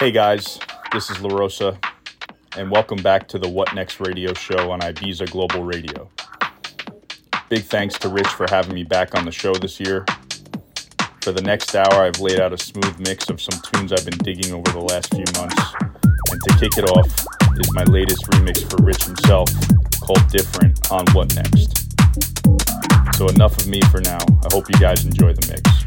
Hey guys, this is LaRosa, and welcome back to the What NxT radio show on Ibiza Global Radio. Big thanks to Rich for having me back on the show this year. For the next hour, I've laid out a smooth mix of some tunes I've been digging over the last few months. And to kick it off is my latest remix for Rich himself called Different on What NxT. So, enough of me for now. I hope you guys enjoy the mix.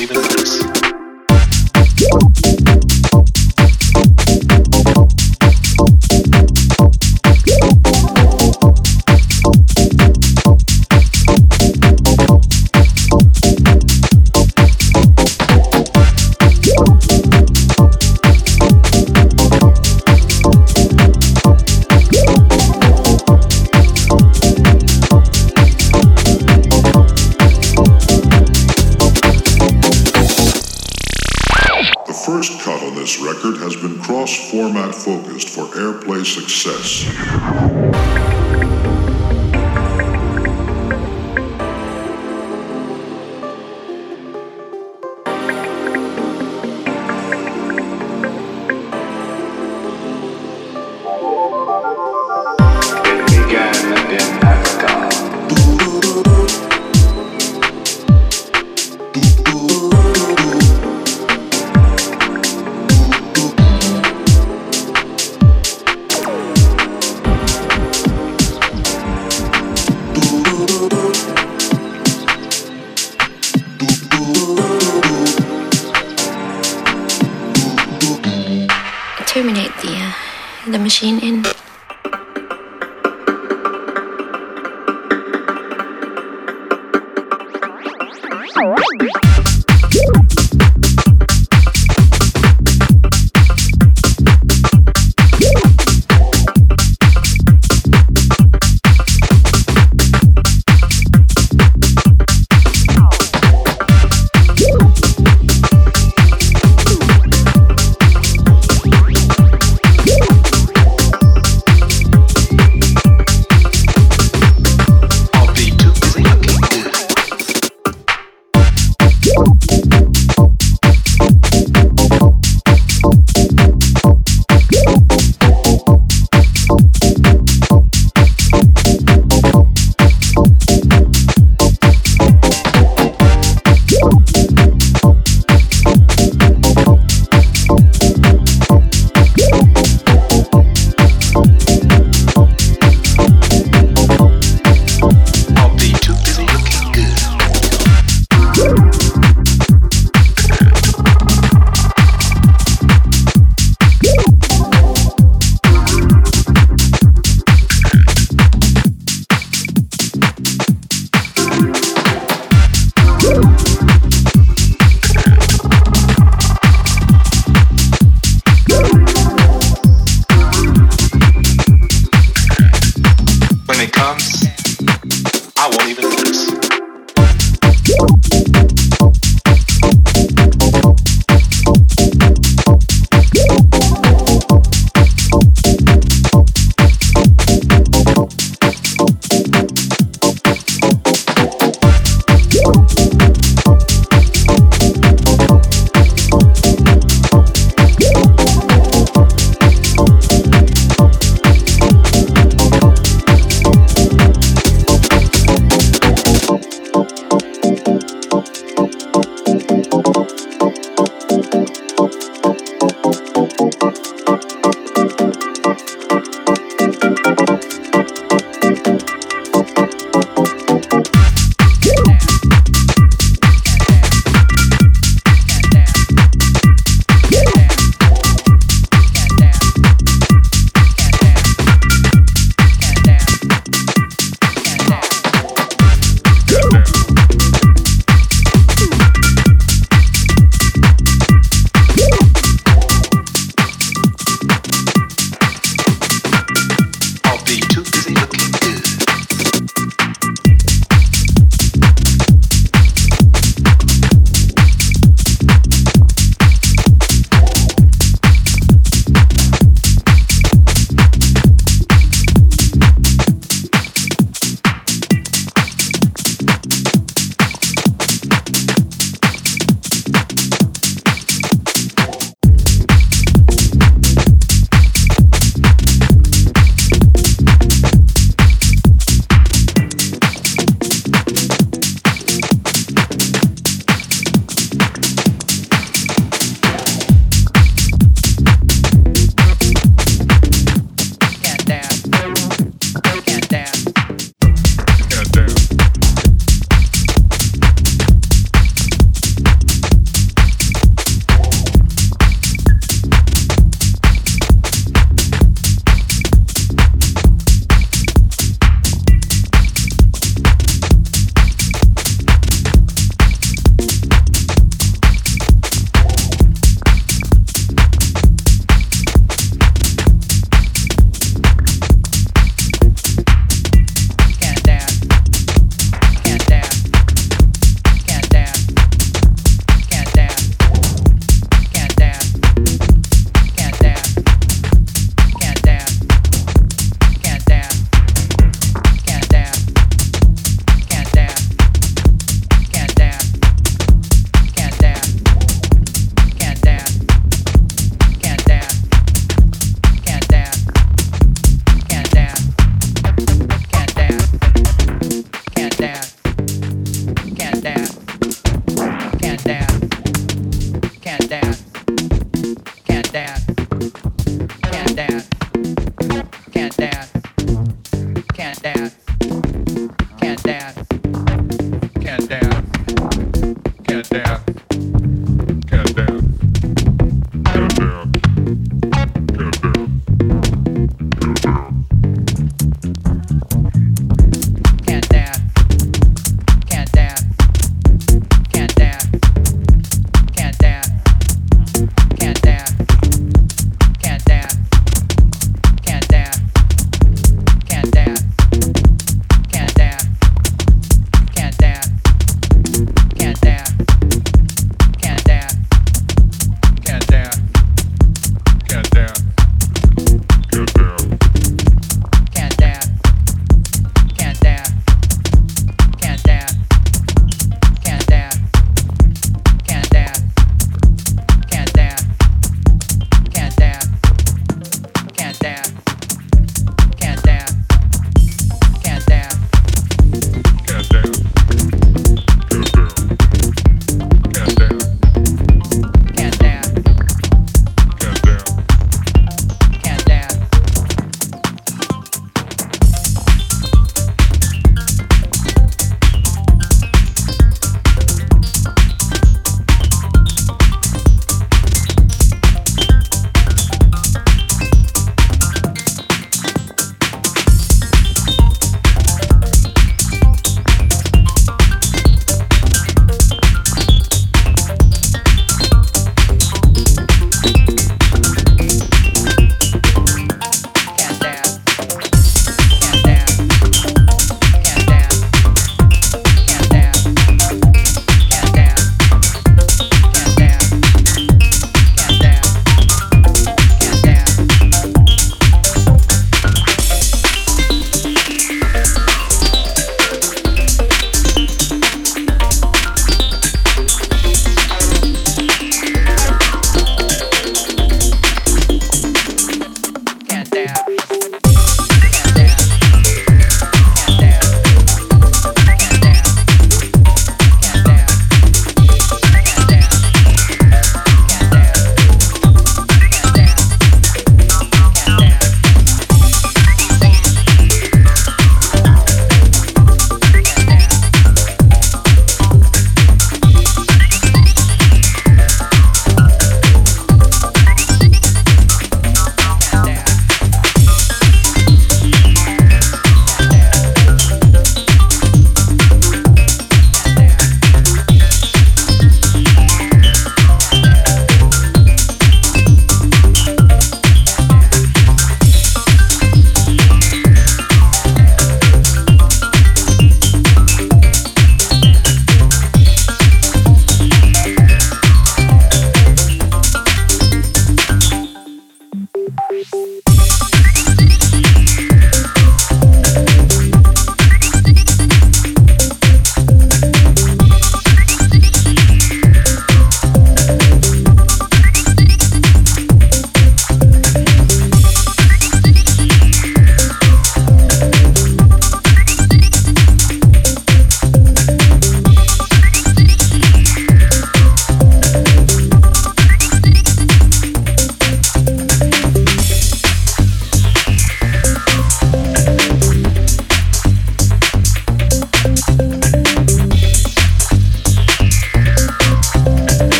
even loose. format focused for airplay success.